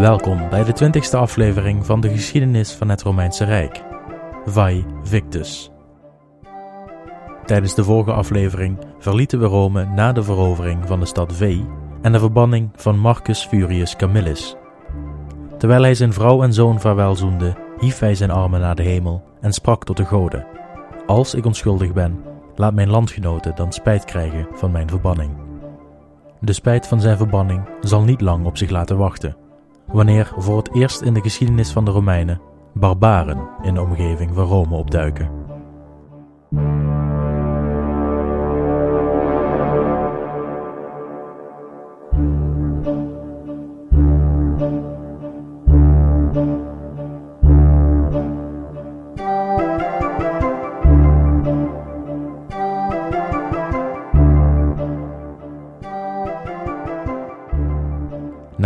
Welkom bij de twintigste aflevering van de geschiedenis van het Romeinse Rijk. Vai Victus. Tijdens de vorige aflevering verlieten we Rome na de verovering van de stad Veii en de verbanning van Marcus Furius Camillus. Terwijl hij zijn vrouw en zoon vaarwelzoende, hief hij zijn armen naar de hemel en sprak tot de goden: Als ik onschuldig ben, laat mijn landgenoten dan spijt krijgen van mijn verbanning. De spijt van zijn verbanning zal niet lang op zich laten wachten wanneer voor het eerst in de geschiedenis van de Romeinen barbaren in de omgeving van Rome opduiken.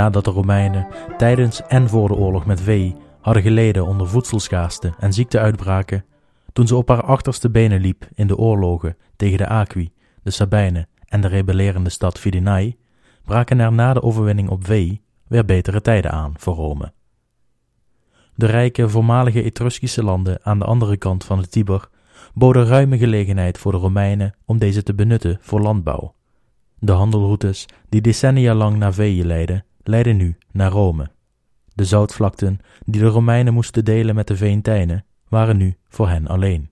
Nadat de Romeinen tijdens en voor de oorlog met Vee hadden geleden onder voedselschaarste en ziekteuitbraken, toen ze op haar achterste benen liep in de oorlogen tegen de Aqui, de Sabijnen en de rebellerende stad Fidinae, braken er na de overwinning op Vee weer betere tijden aan voor Rome. De rijke voormalige Etruskische landen aan de andere kant van de Tiber boden ruime gelegenheid voor de Romeinen om deze te benutten voor landbouw. De handelroutes die decennia lang naar Veeën leidden, leidden nu naar Rome. De zoutvlakten die de Romeinen moesten delen met de Veentijnen waren nu voor hen alleen.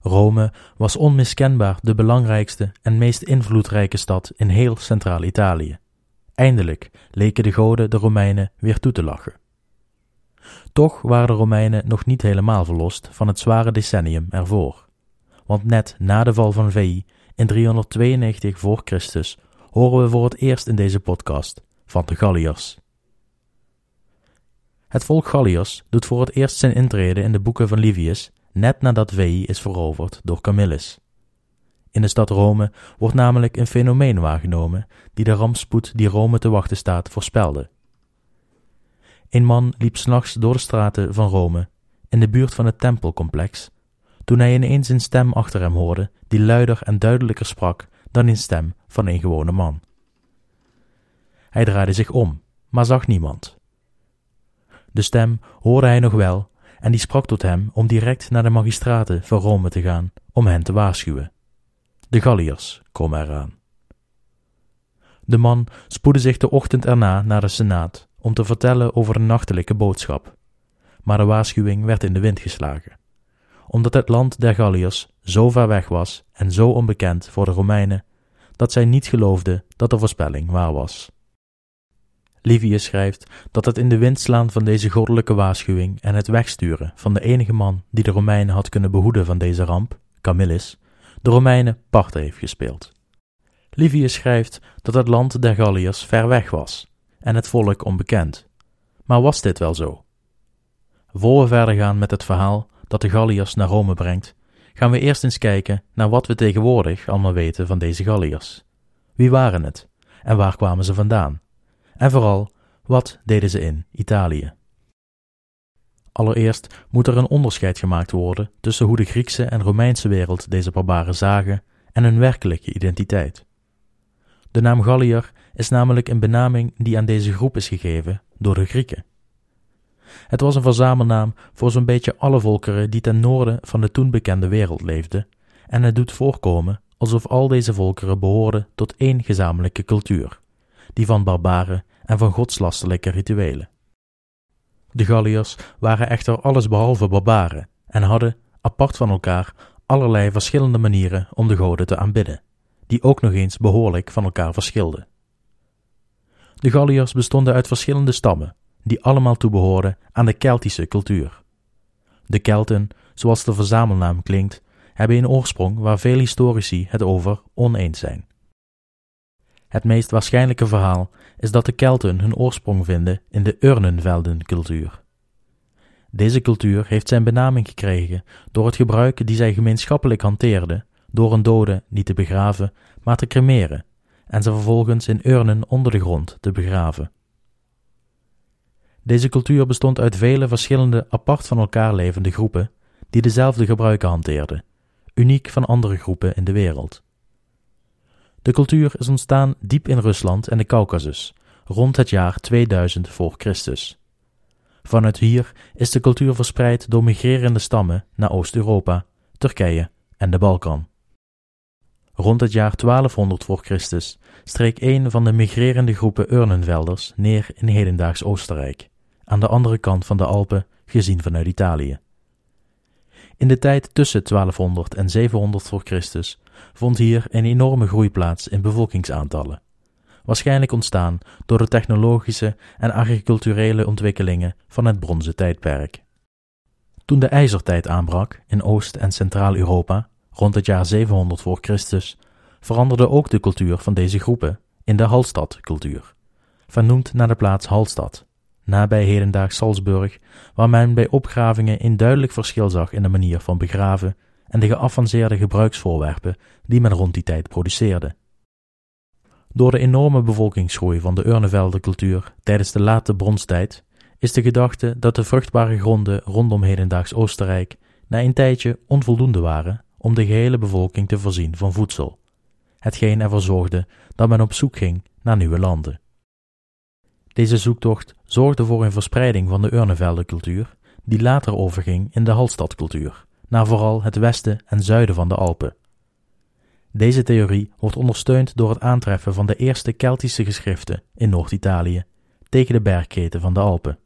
Rome was onmiskenbaar de belangrijkste en meest invloedrijke stad in heel Centraal-Italië. Eindelijk leken de goden de Romeinen weer toe te lachen. Toch waren de Romeinen nog niet helemaal verlost van het zware decennium ervoor. Want net na de val van Veii in 392 voor Christus horen we voor het eerst in deze podcast van de Galliërs. Het volk Galliërs doet voor het eerst zijn intrede in de boeken van Livius net nadat Veii is veroverd door Camillus. In de stad Rome wordt namelijk een fenomeen waargenomen die de rampspoed die Rome te wachten staat voorspelde. Een man liep s'nachts door de straten van Rome in de buurt van het tempelcomplex toen hij ineens een stem achter hem hoorde die luider en duidelijker sprak dan een stem van een gewone man. Hij draaide zich om, maar zag niemand. De stem hoorde hij nog wel, en die sprak tot hem om direct naar de magistraten van Rome te gaan om hen te waarschuwen. De Galliërs komen eraan. De man spoedde zich de ochtend erna naar de Senaat om te vertellen over een nachtelijke boodschap, maar de waarschuwing werd in de wind geslagen omdat het land der Galliërs zo ver weg was en zo onbekend voor de Romeinen, dat zij niet geloofden dat de voorspelling waar was. Livius schrijft dat het in de wind slaan van deze goddelijke waarschuwing en het wegsturen van de enige man die de Romeinen had kunnen behoeden van deze ramp, Camillus, de Romeinen parten heeft gespeeld. Livius schrijft dat het land der Galliërs ver weg was en het volk onbekend. Maar was dit wel zo? Voor we verder gaan met het verhaal, dat de Galliërs naar Rome brengt, gaan we eerst eens kijken naar wat we tegenwoordig allemaal weten van deze Galliërs. Wie waren het en waar kwamen ze vandaan? En vooral, wat deden ze in Italië? Allereerst moet er een onderscheid gemaakt worden tussen hoe de Griekse en Romeinse wereld deze barbaren zagen en hun werkelijke identiteit. De naam Galliër is namelijk een benaming die aan deze groep is gegeven door de Grieken. Het was een verzamelnaam voor zo'n beetje alle volkeren die ten noorden van de toen bekende wereld leefden, en het doet voorkomen alsof al deze volkeren behoorden tot één gezamenlijke cultuur, die van barbaren en van godslastelijke rituelen. De Galliërs waren echter allesbehalve barbaren en hadden, apart van elkaar, allerlei verschillende manieren om de goden te aanbidden, die ook nog eens behoorlijk van elkaar verschilden. De Galliërs bestonden uit verschillende stammen, die allemaal toebehoorden aan de Keltische cultuur. De Kelten, zoals de verzamelnaam klinkt, hebben een oorsprong waar veel historici het over oneens zijn. Het meest waarschijnlijke verhaal is dat de Kelten hun oorsprong vinden in de urnenveldencultuur. Deze cultuur heeft zijn benaming gekregen door het gebruik die zij gemeenschappelijk hanteerden door een dode niet te begraven, maar te cremeren en ze vervolgens in urnen onder de grond te begraven. Deze cultuur bestond uit vele verschillende apart van elkaar levende groepen die dezelfde gebruiken hanteerden, uniek van andere groepen in de wereld. De cultuur is ontstaan diep in Rusland en de Caucasus, rond het jaar 2000 voor Christus. Vanuit hier is de cultuur verspreid door migrerende stammen naar Oost-Europa, Turkije en de Balkan. Rond het jaar 1200 voor Christus streek een van de migrerende groepen Urnenvelders neer in hedendaags Oostenrijk, aan de andere kant van de Alpen, gezien vanuit Italië. In de tijd tussen 1200 en 700 voor Christus vond hier een enorme groei plaats in bevolkingsaantallen, waarschijnlijk ontstaan door de technologische en agriculturele ontwikkelingen van het bronzen tijdperk. Toen de ijzertijd aanbrak in Oost- en Centraal-Europa, rond het jaar 700 voor Christus, veranderde ook de cultuur van deze groepen in de Hallstattcultuur, vernoemd naar de plaats Hallstatt, nabij hedendaags Salzburg, waar men bij opgravingen een duidelijk verschil zag in de manier van begraven en de geavanceerde gebruiksvoorwerpen die men rond die tijd produceerde. Door de enorme bevolkingsgroei van de Urnevelde cultuur tijdens de late bronstijd is de gedachte dat de vruchtbare gronden rondom hedendaags Oostenrijk na een tijdje onvoldoende waren om de gehele bevolking te voorzien van voedsel, hetgeen ervoor zorgde dat men op zoek ging naar nieuwe landen. Deze zoektocht zorgde voor een verspreiding van de Urnevelde cultuur, die later overging in de Hallstattcultuur, naar vooral het westen en zuiden van de Alpen. Deze theorie wordt ondersteund door het aantreffen van de eerste Keltische geschriften in Noord-Italië tegen de bergketen van de Alpen.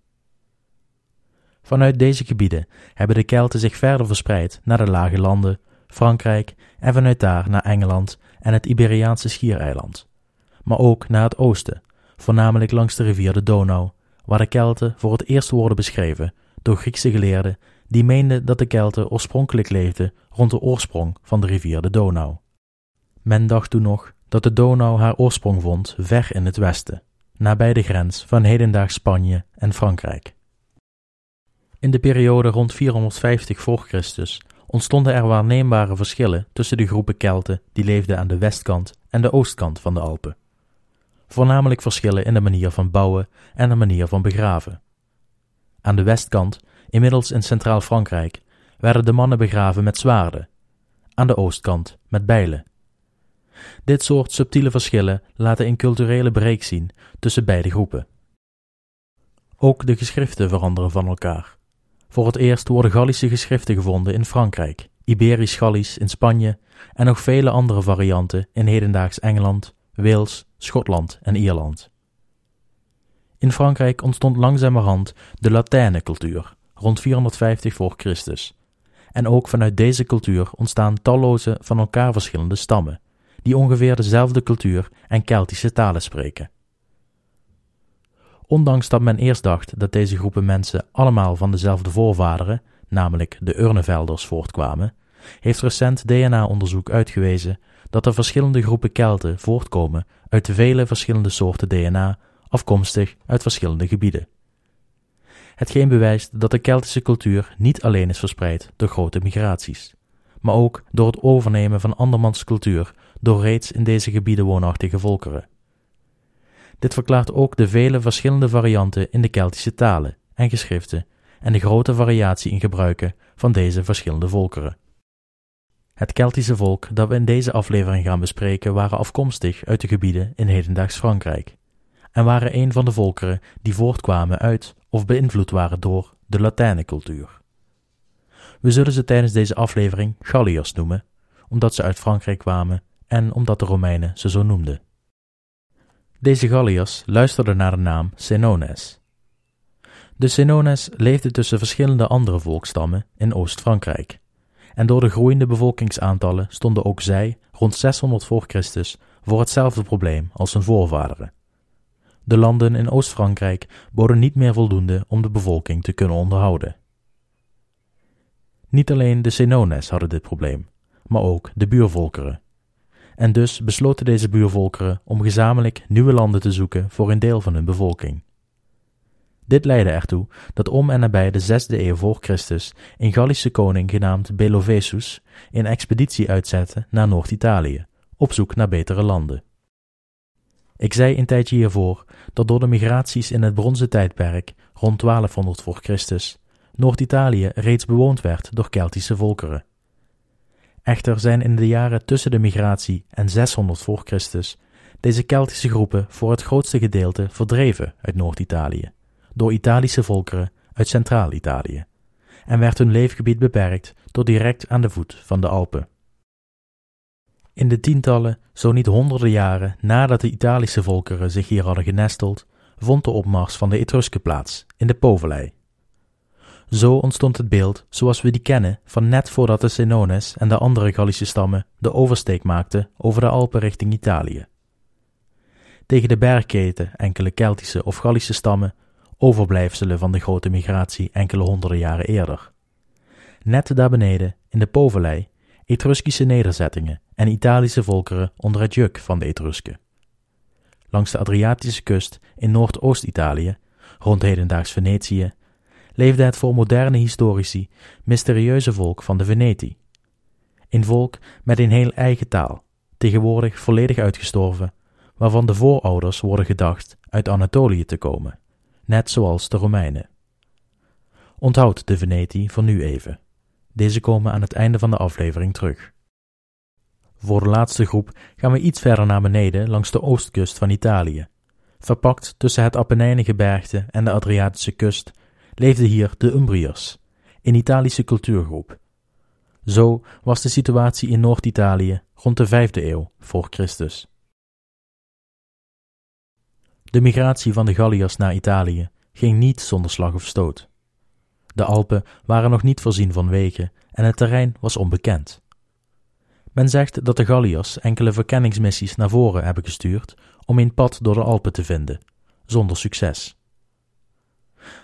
Vanuit deze gebieden hebben de Kelten zich verder verspreid naar de lage landen, Frankrijk en vanuit daar naar Engeland en het Iberiaanse schiereiland, maar ook naar het oosten, voornamelijk langs de rivier de Donau, waar de Kelten voor het eerst worden beschreven door Griekse geleerden die meenden dat de Kelten oorspronkelijk leefden rond de oorsprong van de rivier de Donau. Men dacht toen nog dat de Donau haar oorsprong vond ver in het westen, nabij de grens van hedendaags Spanje en Frankrijk. In de periode rond 450 voor Christus ontstonden er waarneembare verschillen tussen de groepen Kelten die leefden aan de westkant en de oostkant van de Alpen. Voornamelijk verschillen in de manier van bouwen en de manier van begraven. Aan de westkant, inmiddels in Centraal Frankrijk, werden de mannen begraven met zwaarden, aan de oostkant met bijlen. Dit soort subtiele verschillen laten een culturele breek zien tussen beide groepen. Ook de geschriften veranderen van elkaar. Voor het eerst worden Gallische geschriften gevonden in Frankrijk, Iberisch-Gallisch in Spanje en nog vele andere varianten in hedendaags Engeland, Wales, Schotland en Ierland. In Frankrijk ontstond langzamerhand de Latijne cultuur, rond 450 voor Christus. En ook vanuit deze cultuur ontstaan talloze van elkaar verschillende stammen, die ongeveer dezelfde cultuur en Keltische talen spreken. Ondanks dat men eerst dacht dat deze groepen mensen allemaal van dezelfde voorvaderen, namelijk de Urnevelders, voortkwamen, heeft recent DNA-onderzoek uitgewezen dat er verschillende groepen Kelten voortkomen uit vele verschillende soorten DNA, afkomstig uit verschillende gebieden. Hetgeen bewijst dat de Keltische cultuur niet alleen is verspreid door grote migraties, maar ook door het overnemen van andermans cultuur door reeds in deze gebieden woonachtige volkeren. Dit verklaart ook de vele verschillende varianten in de Keltische talen en geschriften en de grote variatie in gebruiken van deze verschillende volkeren. Het Keltische volk dat we in deze aflevering gaan bespreken waren afkomstig uit de gebieden in hedendaags Frankrijk en waren een van de volkeren die voortkwamen uit of beïnvloed waren door de Latijnse cultuur. We zullen ze tijdens deze aflevering Galliërs noemen, omdat ze uit Frankrijk kwamen en omdat de Romeinen ze zo noemden. Deze Galliërs luisterden naar de naam Senones. De Senones leefden tussen verschillende andere volkstammen in Oost-Frankrijk. En door de groeiende bevolkingsaantallen stonden ook zij rond 600 voor Christus voor hetzelfde probleem als hun voorvaderen. De landen in Oost-Frankrijk boden niet meer voldoende om de bevolking te kunnen onderhouden. Niet alleen de Senones hadden dit probleem, maar ook de buurvolkeren, en dus besloten deze buurvolkeren om gezamenlijk nieuwe landen te zoeken voor een deel van hun bevolking. Dit leidde ertoe dat om en nabij de zesde eeuw voor Christus een Gallische koning genaamd Belovesus een expeditie uitzette naar Noord-Italië, op zoek naar betere landen. Ik zei een tijdje hiervoor dat door de migraties in het bronzen tijdperk rond 1200 voor Christus Noord-Italië reeds bewoond werd door Keltische volkeren. Echter zijn in de jaren tussen de migratie en 600 voor Christus deze Keltische groepen voor het grootste gedeelte verdreven uit Noord-Italië, door Italische volkeren uit Centraal-Italië, en werd hun leefgebied beperkt tot direct aan de voet van de Alpen. In de tientallen, zo niet honderden jaren nadat de Italische volkeren zich hier hadden genesteld, vond de opmars van de Etrusken plaats in de Povellei. Zo ontstond het beeld zoals we die kennen van net voordat de Senones en de andere Gallische stammen de oversteek maakten over de Alpen richting Italië. Tegen de bergketen enkele Keltische of Gallische stammen, overblijfselen van de grote migratie enkele honderden jaren eerder. Net daar beneden, in de Povellei, Etruskische nederzettingen en Italische volkeren onder het juk van de Etrusken. Langs de Adriatische kust in Noordoost-Italië, rond hedendaags Venetië, leefde het voor moderne historici mysterieuze volk van de Veneti. Een volk met een heel eigen taal, tegenwoordig volledig uitgestorven, waarvan de voorouders worden gedacht uit Anatolië te komen, net zoals de Romeinen. Onthoud de Veneti voor nu even. Deze komen aan het einde van de aflevering terug. Voor de laatste groep gaan we iets verder naar beneden langs de oostkust van Italië. Verpakt tussen het Apennijnengebergte en de Adriatische kust leefden hier de Umbriërs, een Italische cultuurgroep. Zo was de situatie in Noord-Italië rond de vijfde eeuw voor Christus. De migratie van de Galliërs naar Italië ging niet zonder slag of stoot. De Alpen waren nog niet voorzien van wegen en het terrein was onbekend. Men zegt dat de Galliërs enkele verkenningsmissies naar voren hebben gestuurd om een pad door de Alpen te vinden, zonder succes.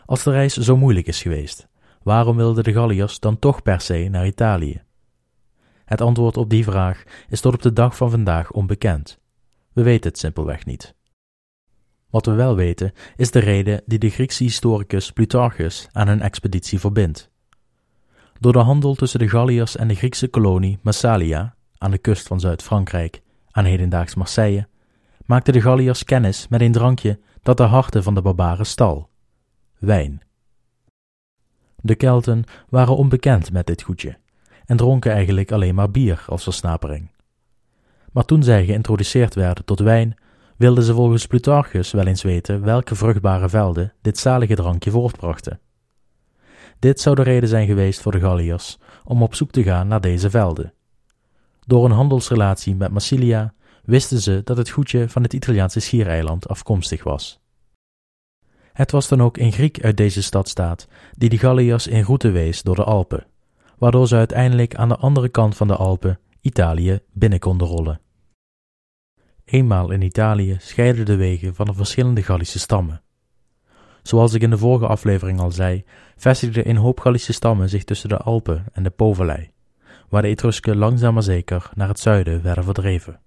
Als de reis zo moeilijk is geweest, waarom wilden de Galliërs dan toch per se naar Italië? Het antwoord op die vraag is tot op de dag van vandaag onbekend. We weten het simpelweg niet. Wat we wel weten is de reden die de Griekse historicus Plutarchus aan hun expeditie verbindt. Door de handel tussen de Galliërs en de Griekse kolonie Massalia, aan de kust van Zuid-Frankrijk, aan hedendaags Marseille, maakten de Galliërs kennis met een drankje dat de harten van de barbaren stal: wijn. De Kelten waren onbekend met dit goedje en dronken eigenlijk alleen maar bier als versnapering. Maar toen zij geïntroduceerd werden tot wijn, wilden ze volgens Plutarchus wel eens weten welke vruchtbare velden dit zalige drankje voortbrachten. Dit zou de reden zijn geweest voor de Galliërs om op zoek te gaan naar deze velden. Door een handelsrelatie met Massilia wisten ze dat het goedje van het Italiaanse schiereiland afkomstig was. Het was dan ook een Griek uit deze stadstaat die de Galliërs in route wees door de Alpen, waardoor ze uiteindelijk aan de andere kant van de Alpen Italië binnen konden rollen. Eenmaal in Italië scheiden de wegen van de verschillende Gallische stammen. Zoals ik in de vorige aflevering al zei, vestigden een hoop Gallische stammen zich tussen de Alpen en de Povellei, waar de Etrusken langzaam maar zeker naar het zuiden werden verdreven.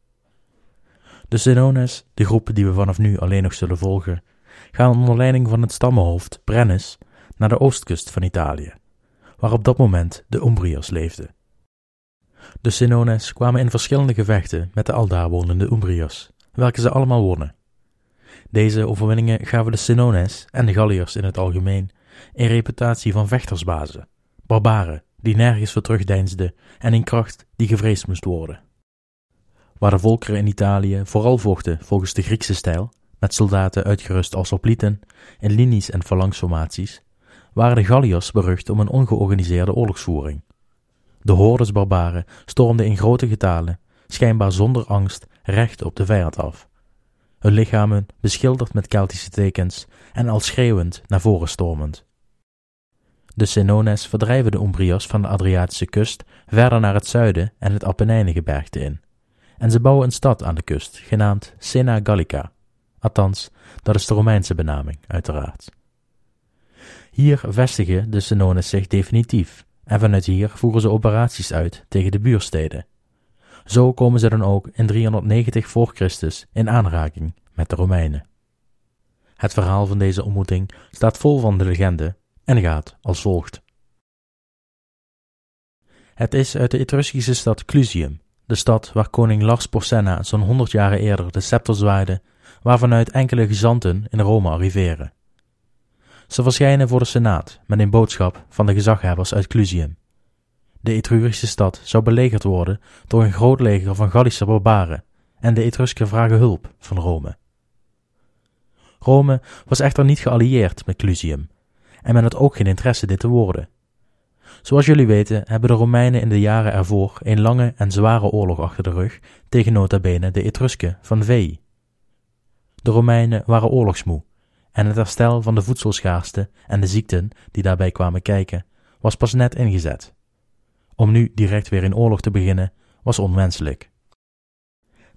De Senones, de groep die we vanaf nu alleen nog zullen volgen, gaan onder leiding van het stammenhoofd Brennus naar de oostkust van Italië, waar op dat moment de Umbriërs leefden. De Senones kwamen in verschillende gevechten met de aldaar wonende Umbriërs, welke ze allemaal wonnen. Deze overwinningen gaven de Senones en de Galliërs in het algemeen een reputatie van vechtersbazen, barbaren die nergens voor terugdeinsden en een kracht die gevreesd moest worden. Waar de volkeren in Italië vooral vochten volgens de Griekse stijl, met soldaten uitgerust als hoplieten, in linies en phalanxformaties, waren de Galliërs berucht om een ongeorganiseerde oorlogsvoering. De hordes barbaren stormden in grote getalen, schijnbaar zonder angst, recht op de vijand af. Hun lichamen beschilderd met Keltische tekens en al schreeuwend naar voren stormend. De Senones verdrijven de Umbriërs van de Adriatische kust verder naar het zuiden en het Apennijnengebergte in, en ze bouwen een stad aan de kust, genaamd Sena Gallica. Althans, dat is de Romeinse benaming, uiteraard. Hier vestigen de Senones zich definitief en vanuit hier voeren ze operaties uit tegen de buursteden. Zo komen ze dan ook in 390 voor Christus in aanraking met de Romeinen. Het verhaal van deze ontmoeting staat vol van de legende en gaat als volgt. Het is uit de Etruskische stad Clusium, de stad waar koning Lars Porsenna zo'n honderd jaren eerder de scepter zwaaide, waarvanuit enkele gezanten in Rome arriveren. Ze verschijnen voor de Senaat met een boodschap van de gezaghebbers uit Clusium. De Etrurische stad zou belegerd worden door een groot leger van Gallische barbaren en de Etrusken vragen hulp van Rome. Rome was echter niet geallieerd met Clusium en men had ook geen interesse dit te worden. Zoals jullie weten hebben de Romeinen in de jaren ervoor een lange en zware oorlog achter de rug tegen nota bene de Etrusken van Veii. De Romeinen waren oorlogsmoe en het herstel van de voedselschaarste en de ziekten die daarbij kwamen kijken was pas net ingezet. Om nu direct weer in oorlog te beginnen was onwenselijk.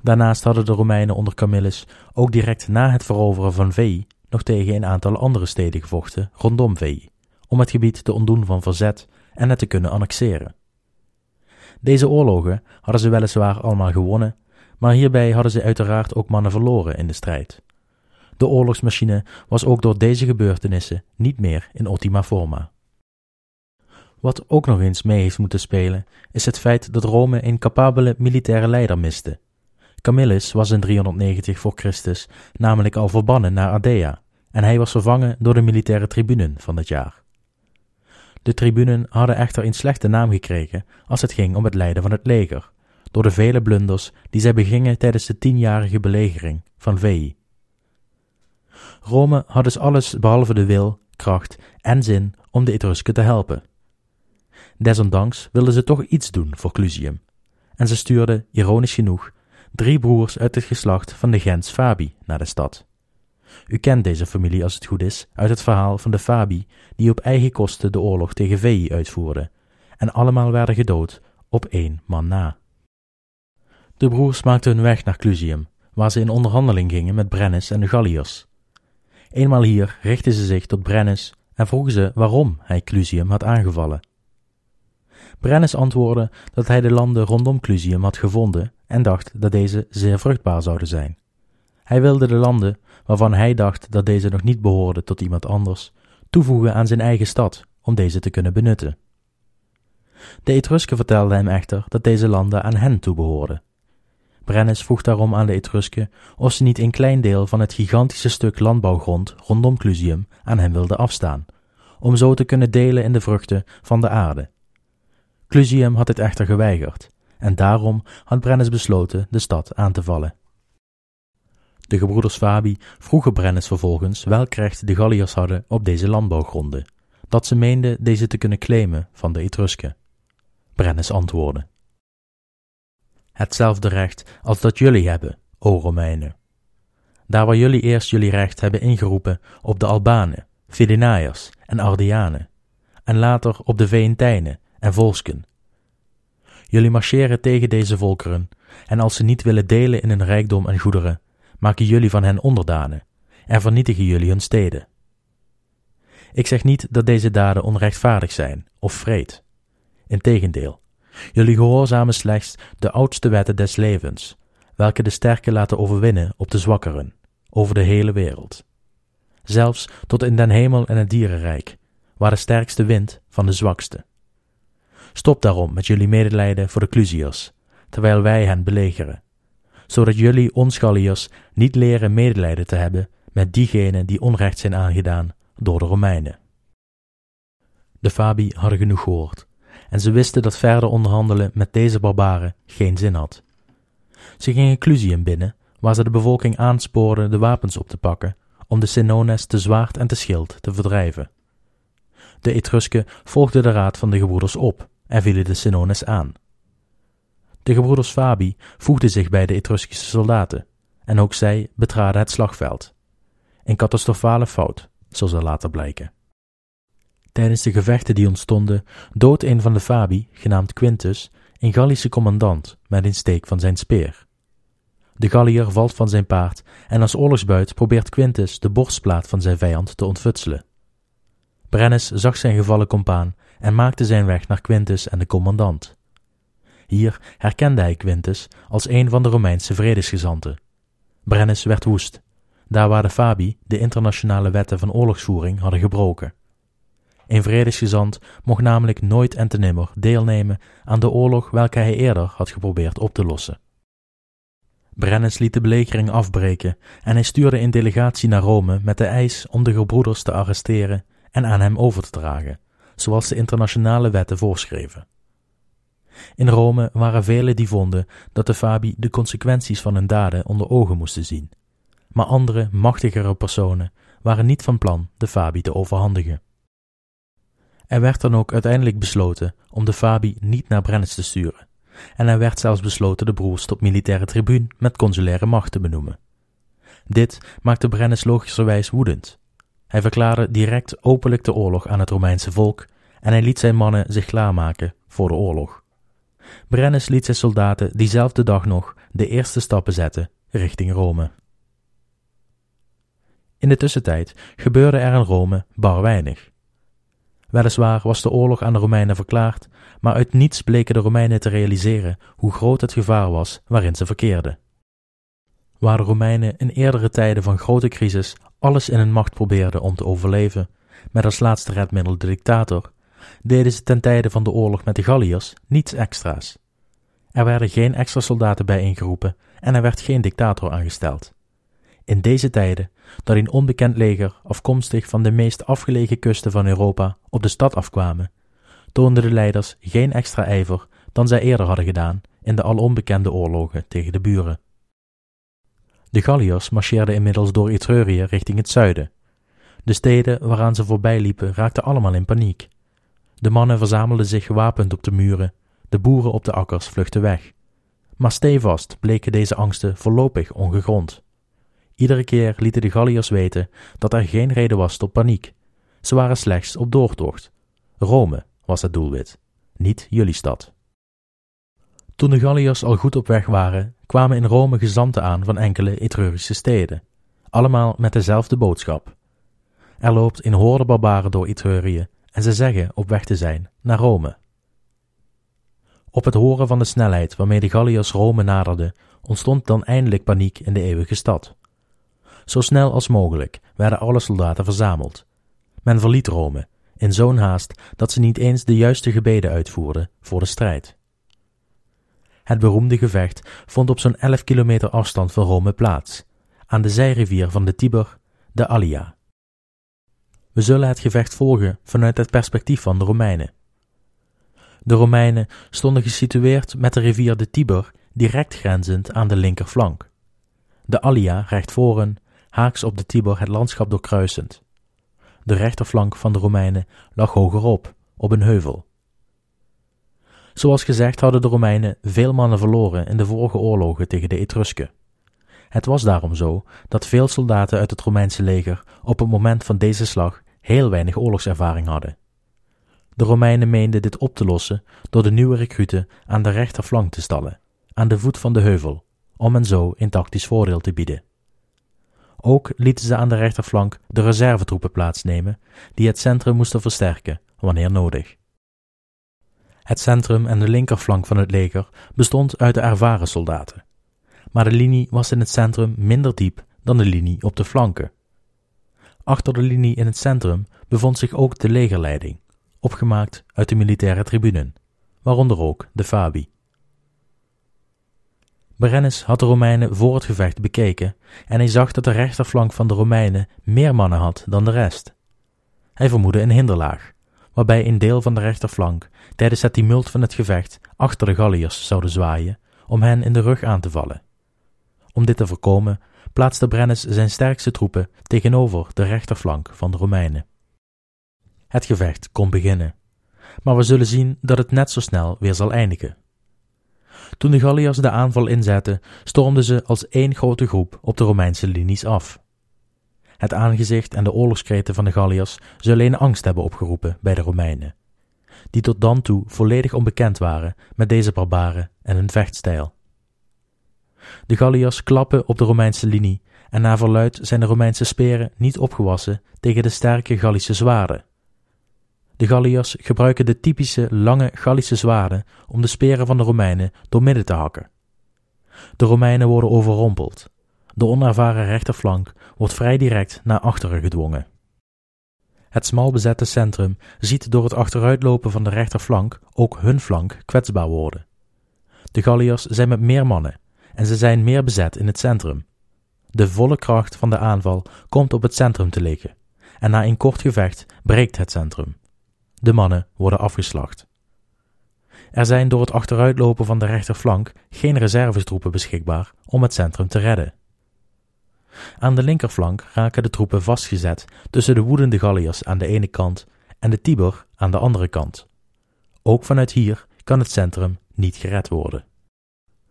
Daarnaast hadden de Romeinen onder Camillus ook direct na het veroveren van Veii nog tegen een aantal andere steden gevochten rondom Veii, om het gebied te ontdoen van verzet en het te kunnen annexeren. Deze oorlogen hadden ze weliswaar allemaal gewonnen, maar hierbij hadden ze uiteraard ook mannen verloren in de strijd. De oorlogsmachine was ook door deze gebeurtenissen niet meer in optima forma. Wat ook nog eens mee heeft moeten spelen, is het feit dat Rome een capabele militaire leider miste. Camillus was in 390 voor Christus namelijk al verbannen naar Ardea, en hij was vervangen door de militaire tribunen van dat jaar. De tribunen hadden echter een slechte naam gekregen als het ging om het leiden van het leger, door de vele blunders die zij begingen tijdens de tienjarige belegering van Veii. Rome had dus alles behalve de wil, kracht en zin om de Etrusken te helpen. Desondanks wilden ze toch iets doen voor Clusium, en ze stuurden, ironisch genoeg, drie broers uit het geslacht van de Gens Fabi naar de stad. U kent deze familie als het goed is uit het verhaal van de Fabi die op eigen kosten de oorlog tegen Veii uitvoerden, en allemaal werden gedood op één man na. De broers maakten hun weg naar Clusium, waar ze in onderhandeling gingen met Brennus en de Galliërs. Eenmaal hier richtten ze zich tot Brennus en vroegen ze waarom hij Clusium had aangevallen. Brennus antwoordde dat hij de landen rondom Clusium had gevonden en dacht dat deze zeer vruchtbaar zouden zijn. Hij wilde de landen, waarvan hij dacht dat deze nog niet behoorden tot iemand anders, toevoegen aan zijn eigen stad, om deze te kunnen benutten. De Etrusken vertelden hem echter dat deze landen aan hen toebehoorden. Brennus vroeg daarom aan de Etrusken of ze niet een klein deel van het gigantische stuk landbouwgrond rondom Clusium aan hem wilden afstaan, om zo te kunnen delen in de vruchten van de aarde. Clusium had dit echter geweigerd, en daarom had Brennus besloten de stad aan te vallen. De gebroeders Fabi vroegen Brennus vervolgens welk recht de Galliërs hadden op deze landbouwgronden, dat ze meenden deze te kunnen claimen van de Etrusken. Brennus antwoordde: Hetzelfde recht als dat jullie hebben, o Romeinen. Daar waar jullie eerst jullie recht hebben ingeroepen op de Albanen, Fidenaaiers en Ardianen, en later op de Veentijnen en Volsken. Jullie marcheren tegen deze volkeren, en als ze niet willen delen in hun rijkdom en goederen, maken jullie van hen onderdanen en vernietigen jullie hun steden. Ik zeg niet dat deze daden onrechtvaardig zijn of vreed. Integendeel, jullie gehoorzamen slechts de oudste wetten des levens, welke de sterke laten overwinnen op de zwakkeren, over de hele wereld. Zelfs tot in den hemel en het dierenrijk, waar de sterkste wint van de zwakste. Stop daarom met jullie medelijden voor de Clusiërs, terwijl wij hen belegeren, zodat jullie ons Galliërs niet leren medelijden te hebben met diegenen die onrecht zijn aangedaan door de Romeinen. De Fabi hadden genoeg gehoord, en ze wisten dat verder onderhandelen met deze barbaren geen zin had. Ze gingen Clusium binnen, waar ze de bevolking aanspoorden de wapens op te pakken, om de Senones te zwaard en te schild te verdrijven. De Etrusken volgden de raad van de gebroeders op en vielen de Senones aan. De gebroeders Fabi voegden zich bij de Etruskische soldaten, en ook zij betraden het slagveld. Een catastrofale fout, zal zal later blijken. Tijdens de gevechten die ontstonden, doodt een van de Fabi, genaamd Quintus, een Gallische commandant met een steek van zijn speer. De Gallier valt van zijn paard en als oorlogsbuit probeert Quintus de borstplaat van zijn vijand te ontfutselen. Brennus zag zijn gevallen compaan en maakte zijn weg naar Quintus en de commandant. Hier herkende hij Quintus als een van de Romeinse vredesgezanten. Brennus werd woest, daar waar de Fabi de internationale wetten van oorlogsvoering hadden gebroken. Een vredesgezant mocht namelijk nooit en te nimmer deelnemen aan de oorlog welke hij eerder had geprobeerd op te lossen. Brennus liet de belegering afbreken en hij stuurde een delegatie naar Rome met de eis om de gebroeders te arresteren en aan hem over te dragen, zoals de internationale wetten voorschreven. In Rome waren velen die vonden dat de Fabi de consequenties van hun daden onder ogen moesten zien. Maar andere, machtigere personen waren niet van plan de Fabi te overhandigen. Er werd dan ook uiteindelijk besloten om de Fabi niet naar Brennus te sturen, en er werd zelfs besloten de broers tot militaire tribuun met consulaire macht te benoemen. Dit maakte Brennus logischerwijs woedend. Hij verklaarde direct openlijk de oorlog aan het Romeinse volk en hij liet zijn mannen zich klaarmaken voor de oorlog. Brennus liet zijn soldaten diezelfde dag nog de eerste stappen zetten richting Rome. In de tussentijd gebeurde er in Rome bar weinig. Weliswaar was de oorlog aan de Romeinen verklaard, maar uit niets bleken de Romeinen te realiseren hoe groot het gevaar was waarin ze verkeerden. Waar de Romeinen in eerdere tijden van grote crisis alles in hun macht probeerden om te overleven, met als laatste redmiddel de dictator, deden ze ten tijde van de oorlog met de Galliërs niets extra's. Er werden geen extra soldaten bij ingeroepen en er werd geen dictator aangesteld. In deze tijden, dat een onbekend leger afkomstig van de meest afgelegen kusten van Europa op de stad afkwamen, toonden de leiders geen extra ijver dan zij eerder hadden gedaan in de al onbekende oorlogen tegen de buren. De Galliërs marcheerden inmiddels door Etrurië richting het zuiden. De steden waaraan ze voorbij liepen raakten allemaal in paniek. De mannen verzamelden zich gewapend op de muren, de boeren op de akkers vluchtten weg. Maar stevast bleken deze angsten voorlopig ongegrond. Iedere keer lieten de Galliërs weten dat er geen reden was tot paniek. Ze waren slechts op doortocht. Rome was het doelwit, niet jullie stad. Toen de Galliërs al goed op weg waren, kwamen in Rome gezanten aan van enkele Etrurische steden, allemaal met dezelfde boodschap. Er loopt een horde barbaren door Etrurië en ze zeggen op weg te zijn naar Rome. Op het horen van de snelheid waarmee de Galliërs Rome naderden, ontstond dan eindelijk paniek in de eeuwige stad. Zo snel als mogelijk werden alle soldaten verzameld. Men verliet Rome, in zo'n haast dat ze niet eens de juiste gebeden uitvoerden voor de strijd. Het beroemde gevecht vond op zo'n 11 kilometer afstand van Rome plaats, aan de zijrivier van de Tiber, de Allia. We zullen het gevecht volgen vanuit het perspectief van de Romeinen. De Romeinen stonden gesitueerd met de rivier de Tiber direct grenzend aan de linkerflank. De Allia recht voor hen, haaks op de Tiber het landschap doorkruisend. De rechterflank van de Romeinen lag hogerop, op een heuvel. Zoals gezegd hadden de Romeinen veel mannen verloren in de vorige oorlogen tegen de Etrusken. Het was daarom zo dat veel soldaten uit het Romeinse leger op het moment van deze slag heel weinig oorlogservaring hadden. De Romeinen meenden dit op te lossen door de nieuwe recruten aan de rechterflank te stallen, aan de voet van de heuvel, om hen zo een tactisch voordeel te bieden. Ook lieten ze aan de rechterflank de reservetroepen plaatsnemen, die het centrum moesten versterken wanneer nodig. Het centrum en de linkerflank van het leger bestond uit de ervaren soldaten, maar de linie was in het centrum minder diep dan de linie op de flanken. Achter de linie in het centrum bevond zich ook de legerleiding, opgemaakt uit de militaire tribunen, waaronder ook de Fabi. Brennus had de Romeinen voor het gevecht bekeken en hij zag dat de rechterflank van de Romeinen meer mannen had dan de rest. Hij vermoedde een hinderlaag, waarbij een deel van de rechterflank tijdens het tumult van het gevecht achter de Galliërs zouden zwaaien om hen in de rug aan te vallen. Om dit te voorkomen plaatste Brennus zijn sterkste troepen tegenover de rechterflank van de Romeinen. Het gevecht kon beginnen, maar we zullen zien dat het net zo snel weer zal eindigen. Toen de Galliërs de aanval inzetten, stormden ze als één grote groep op de Romeinse linies af. Het aangezicht en de oorlogskreten van de Galliërs zullen een angst hebben opgeroepen bij de Romeinen, die tot dan toe volledig onbekend waren met deze barbaren en hun vechtstijl. De Galliërs klappen op de Romeinse linie en naar verluid zijn de Romeinse speren niet opgewassen tegen de sterke Gallische zwaarden. De Galliërs gebruiken de typische lange Gallische zwaarden om de speren van de Romeinen doormidden te hakken. De Romeinen worden overrompeld. De onervaren rechterflank wordt vrij direct naar achteren gedwongen. Het smal bezette centrum ziet door het achteruitlopen van de rechterflank ook hun flank kwetsbaar worden. De Galliërs zijn met meer mannen en ze zijn meer bezet in het centrum. De volle kracht van de aanval komt op het centrum te liggen en na een kort gevecht breekt het centrum. De mannen worden afgeslacht. Er zijn door het achteruitlopen van de rechterflank geen reservetroepen beschikbaar om het centrum te redden. Aan de linkerflank raken de troepen vastgezet tussen de woedende Galliërs aan de ene kant en de Tiber aan de andere kant. Ook vanuit hier kan het centrum niet gered worden.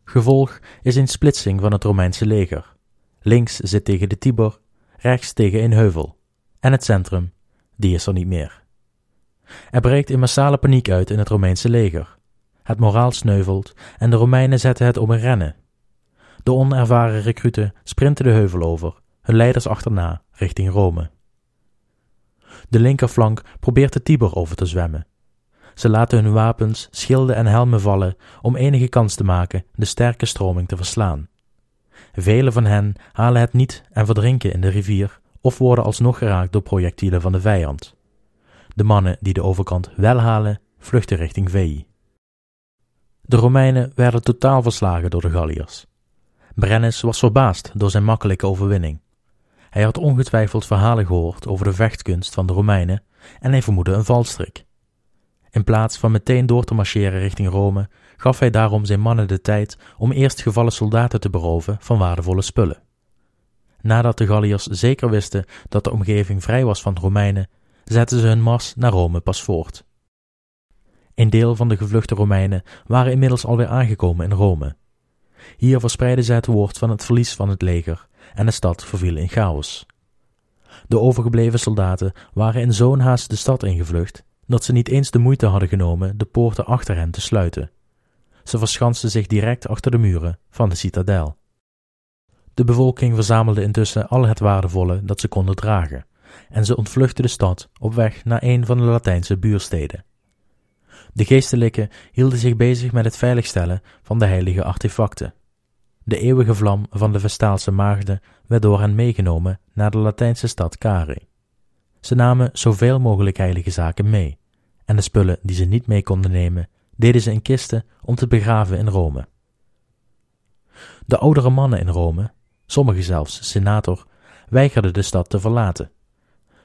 Gevolg is een splitsing van het Romeinse leger. Links zit tegen de Tiber, rechts tegen een heuvel. En het centrum, die is er niet meer. Er breekt een massale paniek uit in het Romeinse leger. Het moraal sneuvelt en de Romeinen zetten het op een rennen. De onervaren recruten sprinten de heuvel over, hun leiders achterna, richting Rome. De linkerflank probeert de Tiber over te zwemmen. Ze laten hun wapens, schilden en helmen vallen om enige kans te maken de sterke stroming te verslaan. Velen van hen halen het niet en verdrinken in de rivier of worden alsnog geraakt door projectielen van de vijand. De mannen die de overkant wel halen, vluchten richting Veii. De Romeinen werden totaal verslagen door de Galliërs. Brennus was verbaasd door zijn makkelijke overwinning. Hij had ongetwijfeld verhalen gehoord over de vechtkunst van de Romeinen en hij vermoedde een valstrik. In plaats van meteen door te marcheren richting Rome, gaf hij daarom zijn mannen de tijd om eerst gevallen soldaten te beroven van waardevolle spullen. Nadat de Galliërs zeker wisten dat de omgeving vrij was van Romeinen, zetten ze hun mars naar Rome pas voort. Een deel van de gevluchte Romeinen waren inmiddels alweer aangekomen in Rome. Hier verspreidden zij het woord van het verlies van het leger en de stad verviel in chaos. De overgebleven soldaten waren in zo'n haast de stad ingevlucht dat ze niet eens de moeite hadden genomen de poorten achter hen te sluiten. Ze verschansten zich direct achter de muren van de citadel. De bevolking verzamelde intussen al het waardevolle dat ze konden dragen, en ze ontvluchtten de stad op weg naar een van de Latijnse buursteden. De geestelijken hielden zich bezig met het veiligstellen van de heilige artefacten. De eeuwige vlam van de Vestaalse maagden werd door hen meegenomen naar de Latijnse stad Cari. Ze namen zoveel mogelijk heilige zaken mee, en de spullen die ze niet mee konden nemen, deden ze in kisten om te begraven in Rome. De oudere mannen in Rome, sommigen zelfs senator, weigerden de stad te verlaten.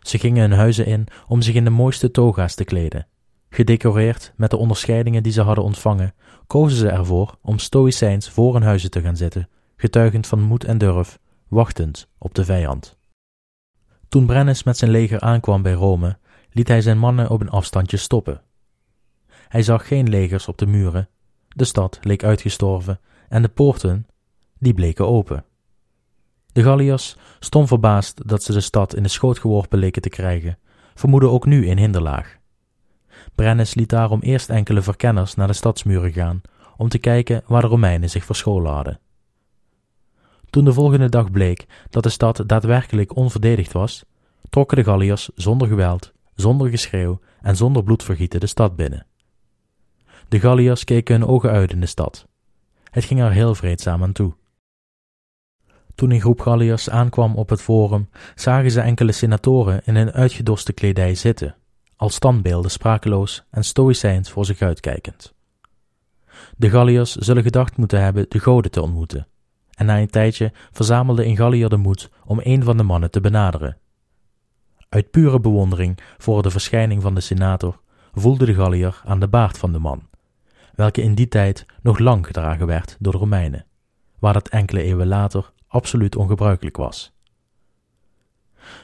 Ze gingen hun huizen in om zich in de mooiste toga's te kleden. Gedecoreerd met de onderscheidingen die ze hadden ontvangen, kozen ze ervoor om stoïcijns voor hun huizen te gaan zitten, getuigend van moed en durf, wachtend op de vijand. Toen Brennus met zijn leger aankwam bij Rome, liet hij zijn mannen op een afstandje stoppen. Hij zag geen legers op de muren, de stad leek uitgestorven en de poorten, die bleken open. De Galliërs, stom verbaasd dat ze de stad in de schoot geworpen leken te krijgen, vermoedden ook nu een hinderlaag. Brennus liet daarom eerst enkele verkenners naar de stadsmuren gaan om te kijken waar de Romeinen zich verscholen hadden. Toen de volgende dag bleek dat de stad daadwerkelijk onverdedigd was, trokken de Galliërs zonder geweld, zonder geschreeuw en zonder bloedvergieten de stad binnen. De Galliërs keken hun ogen uit in de stad. Het ging er heel vreedzaam aan toe. Toen een groep Galliërs aankwam op het forum, zagen ze enkele senatoren in hun uitgedoste kledij zitten, als standbeelden sprakeloos en stoïcijns voor zich uitkijkend. De Galliërs zullen gedacht moeten hebben de goden te ontmoeten, en na een tijdje verzamelde een Galliër de moed om een van de mannen te benaderen. Uit pure bewondering voor de verschijning van de senator voelde de Galliër aan de baard van de man, welke in die tijd nog lang gedragen werd door de Romeinen, waar dat enkele eeuwen later absoluut ongebruikelijk was.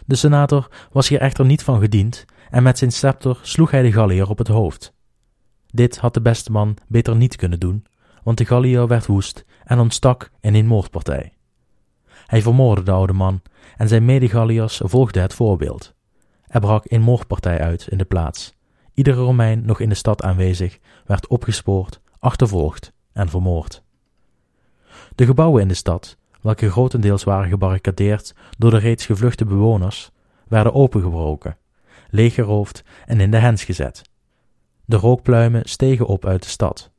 De senator was hier echter niet van gediend en met zijn scepter sloeg hij de Galliër op het hoofd. Dit had de beste man beter niet kunnen doen, want de Galliër werd woest en ontstak in een moordpartij. Hij vermoordde de oude man en zijn medegalliërs volgden het voorbeeld. Er brak een moordpartij uit in de plaats. Iedere Romein nog in de stad aanwezig werd opgespoord, achtervolgd en vermoord. De gebouwen in de stad, welke grotendeels waren gebarricadeerd door de reeds gevluchte bewoners, werden opengebroken, leeggeroofd en in de hens gezet. De rookpluimen stegen op uit de stad.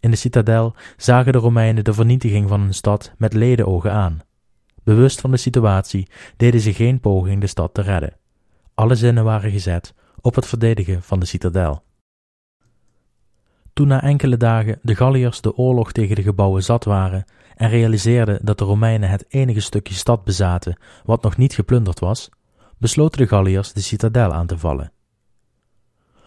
In de citadel zagen de Romeinen de vernietiging van hun stad met ledenogen aan. Bewust van de situatie deden ze geen poging de stad te redden. Alle zinnen waren gezet op het verdedigen van de citadel. Toen na enkele dagen de Galliërs de oorlog tegen de gebouwen zat waren en realiseerden dat de Romeinen het enige stukje stad bezaten wat nog niet geplunderd was, besloten de Galliërs de citadel aan te vallen.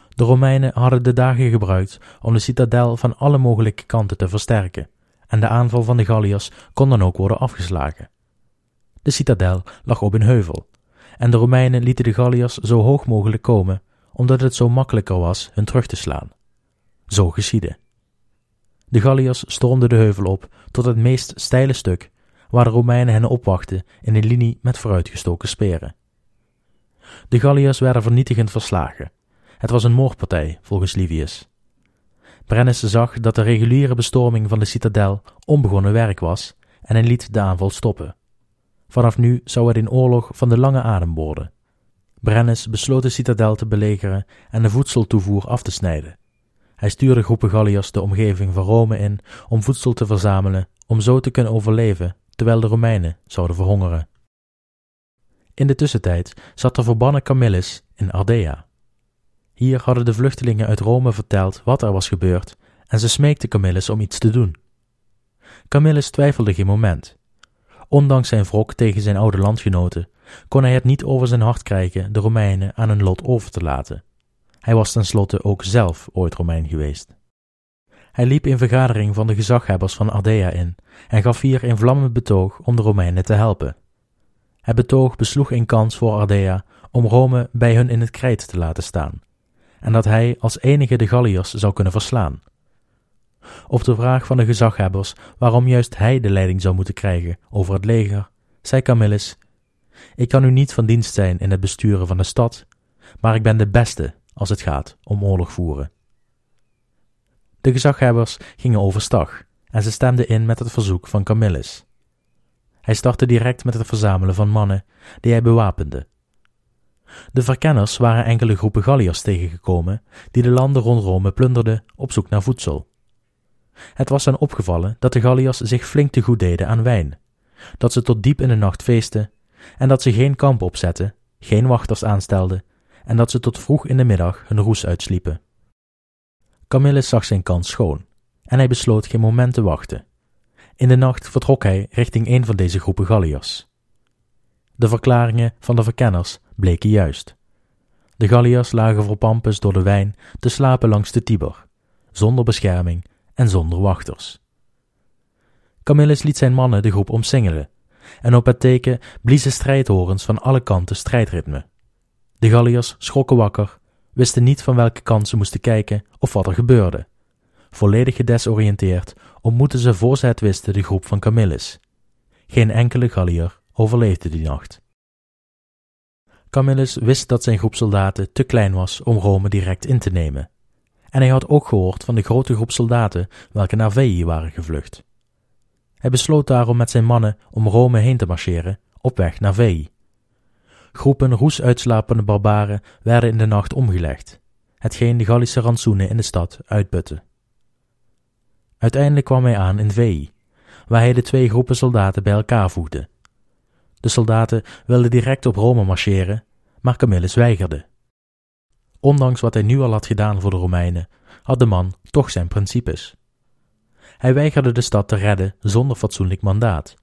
De Romeinen hadden de dagen gebruikt om de citadel van alle mogelijke kanten te versterken, en de aanval van de Galliërs kon dan ook worden afgeslagen. De citadel lag op een heuvel, en de Romeinen lieten de Galliërs zo hoog mogelijk komen, omdat het zo makkelijker was hun terug te slaan. Zo geschiedde. De Galliërs stormden de heuvel op tot het meest steile stuk, waar de Romeinen hen opwachten in een linie met vooruitgestoken speren. De Galliërs werden vernietigend verslagen. Het was een moordpartij, volgens Livius. Brennus zag dat de reguliere bestorming van de citadel onbegonnen werk was en hij liet de aanval stoppen. Vanaf nu zou het een oorlog van de lange adem worden. Brennus besloot de citadel te belegeren en de voedseltoevoer af te snijden. Hij stuurde groepen Galliërs de omgeving van Rome in om voedsel te verzamelen, om zo te kunnen overleven terwijl de Romeinen zouden verhongeren. In de tussentijd zat de verbannen Camillus in Ardea. Hier hadden de vluchtelingen uit Rome verteld wat er was gebeurd en ze smeekten Camillus om iets te doen. Camillus twijfelde geen moment. Ondanks zijn wrok tegen zijn oude landgenoten kon hij het niet over zijn hart krijgen de Romeinen aan hun lot over te laten. Hij was tenslotte ook zelf ooit Romein geweest. Hij liep in vergadering van de gezaghebbers van Ardea in en gaf hier een vlammend betoog om de Romeinen te helpen. Het betoog besloeg een kans voor Ardea om Rome bij hun in het krijt te laten staan, en dat hij als enige de Galliërs zou kunnen verslaan. Op de vraag van de gezaghebbers waarom juist hij de leiding zou moeten krijgen over het leger, zei Camillus: Ik kan u niet van dienst zijn in het besturen van de stad, maar ik ben de beste als het gaat om oorlog voeren. De gezaghebbers gingen overstag en ze stemden in met het verzoek van Camillus. Hij startte direct met het verzamelen van mannen die hij bewapende. De verkenners waren enkele groepen Galliërs tegengekomen die de landen rond Rome plunderden op zoek naar voedsel. Het was hen opgevallen dat de Galliërs zich flink te goed deden aan wijn, dat ze tot diep in de nacht feesten en dat ze geen kamp opzetten, geen wachters aanstelden en dat ze tot vroeg in de middag hun roes uitsliepen. Camillus zag zijn kans schoon en hij besloot geen moment te wachten. In de nacht vertrok hij richting een van deze groepen Galliërs. De verklaringen van de verkenners bleken juist. De Galliërs lagen voor Pampus door de wijn te slapen langs de Tiber, zonder bescherming en zonder wachters. Camillus liet zijn mannen de groep omsingelen, en op het teken bliezen strijdhorens van alle kanten strijdritme. De Galliërs schrokken wakker, wisten niet van welke kant ze moesten kijken of wat er gebeurde. Volledig gedesoriënteerd ontmoetten ze voor ze het wisten de groep van Camillus. Geen enkele Galliër overleefde die nacht. Camillus wist dat zijn groep soldaten te klein was om Rome direct in te nemen. En hij had ook gehoord van de grote groep soldaten welke naar Veii waren gevlucht. Hij besloot daarom met zijn mannen om Rome heen te marcheren, op weg naar Veii. Groepen roes uitslapende barbaren werden in de nacht omgelegd, hetgeen de Gallische rantsoenen in de stad uitputte. Uiteindelijk kwam hij aan in Veii, waar hij de twee groepen soldaten bij elkaar voegde. De soldaten wilden direct op Rome marcheren, maar Camillus weigerde. Ondanks wat hij nu al had gedaan voor de Romeinen, had de man toch zijn principes. Hij weigerde de stad te redden zonder fatsoenlijk mandaat.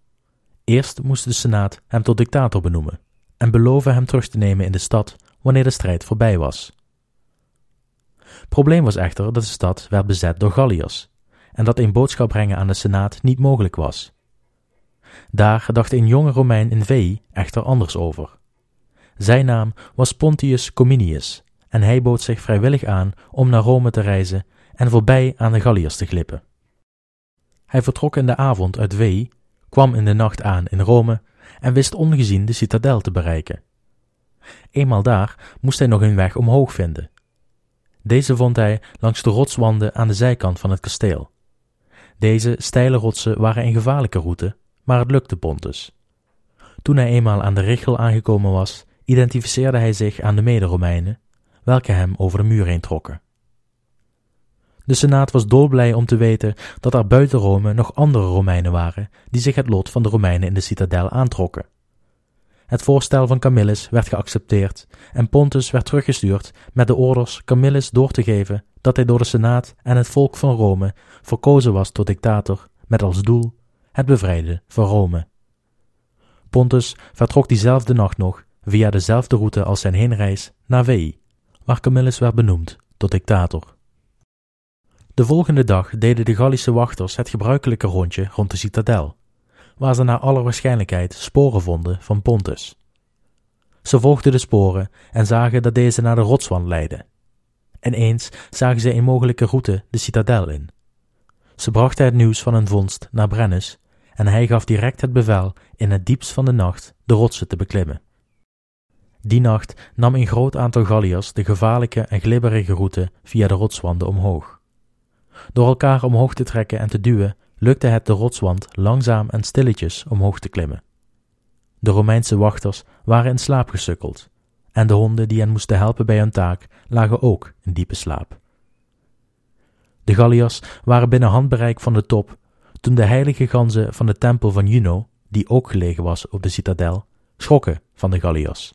Eerst moest de Senaat hem tot dictator benoemen en beloven hem terug te nemen in de stad wanneer de strijd voorbij was. Probleem was echter dat de stad werd bezet door Galliërs en dat een boodschap brengen aan de Senaat niet mogelijk was. Daar dacht een jonge Romein in Veii echter anders over. Zijn naam was Pontius Cominius en hij bood zich vrijwillig aan om naar Rome te reizen en voorbij aan de Galliërs te glippen. Hij vertrok in de avond uit Veii, kwam in de nacht aan in Rome en wist ongezien de citadel te bereiken. Eenmaal daar moest hij nog een weg omhoog vinden. Deze vond hij langs de rotswanden aan de zijkant van het kasteel. Deze steile rotsen waren een gevaarlijke route, maar het lukte Pontus. Toen hij eenmaal aan de richel aangekomen was, identificeerde hij zich aan de mede-Romeinen, welke hem over de muur heen trokken. De Senaat was dolblij om te weten dat er buiten Rome nog andere Romeinen waren die zich het lot van de Romeinen in de citadel aantrokken. Het voorstel van Camillus werd geaccepteerd en Pontus werd teruggestuurd met de orders Camillus door te geven dat hij door de Senaat en het volk van Rome verkozen was tot dictator met als doel het bevrijden van Rome. Pontus vertrok diezelfde nacht nog via dezelfde route als zijn heenreis naar Veii, waar Camillus werd benoemd tot dictator. De volgende dag deden de Gallische wachters het gebruikelijke rondje rond de citadel, waar ze naar alle waarschijnlijkheid sporen vonden van Pontus. Ze volgden de sporen en zagen dat deze naar de rotswand leidden. En eens zagen ze een mogelijke route de citadel in. Ze brachten het nieuws van hun vondst naar Brennus en hij gaf direct het bevel in het diepst van de nacht de rotsen te beklimmen. Die nacht nam een groot aantal Galliërs de gevaarlijke en glibberige route via de rotswanden omhoog. Door elkaar omhoog te trekken en te duwen, lukte het de rotswand langzaam en stilletjes omhoog te klimmen. De Romeinse wachters waren in slaap gesukkeld, en de honden die hen moesten helpen bij hun taak lagen ook in diepe slaap. De Galliërs waren binnen handbereik van de top toen de heilige ganzen van de tempel van Juno, die ook gelegen was op de citadel, schrokken van de Galliërs.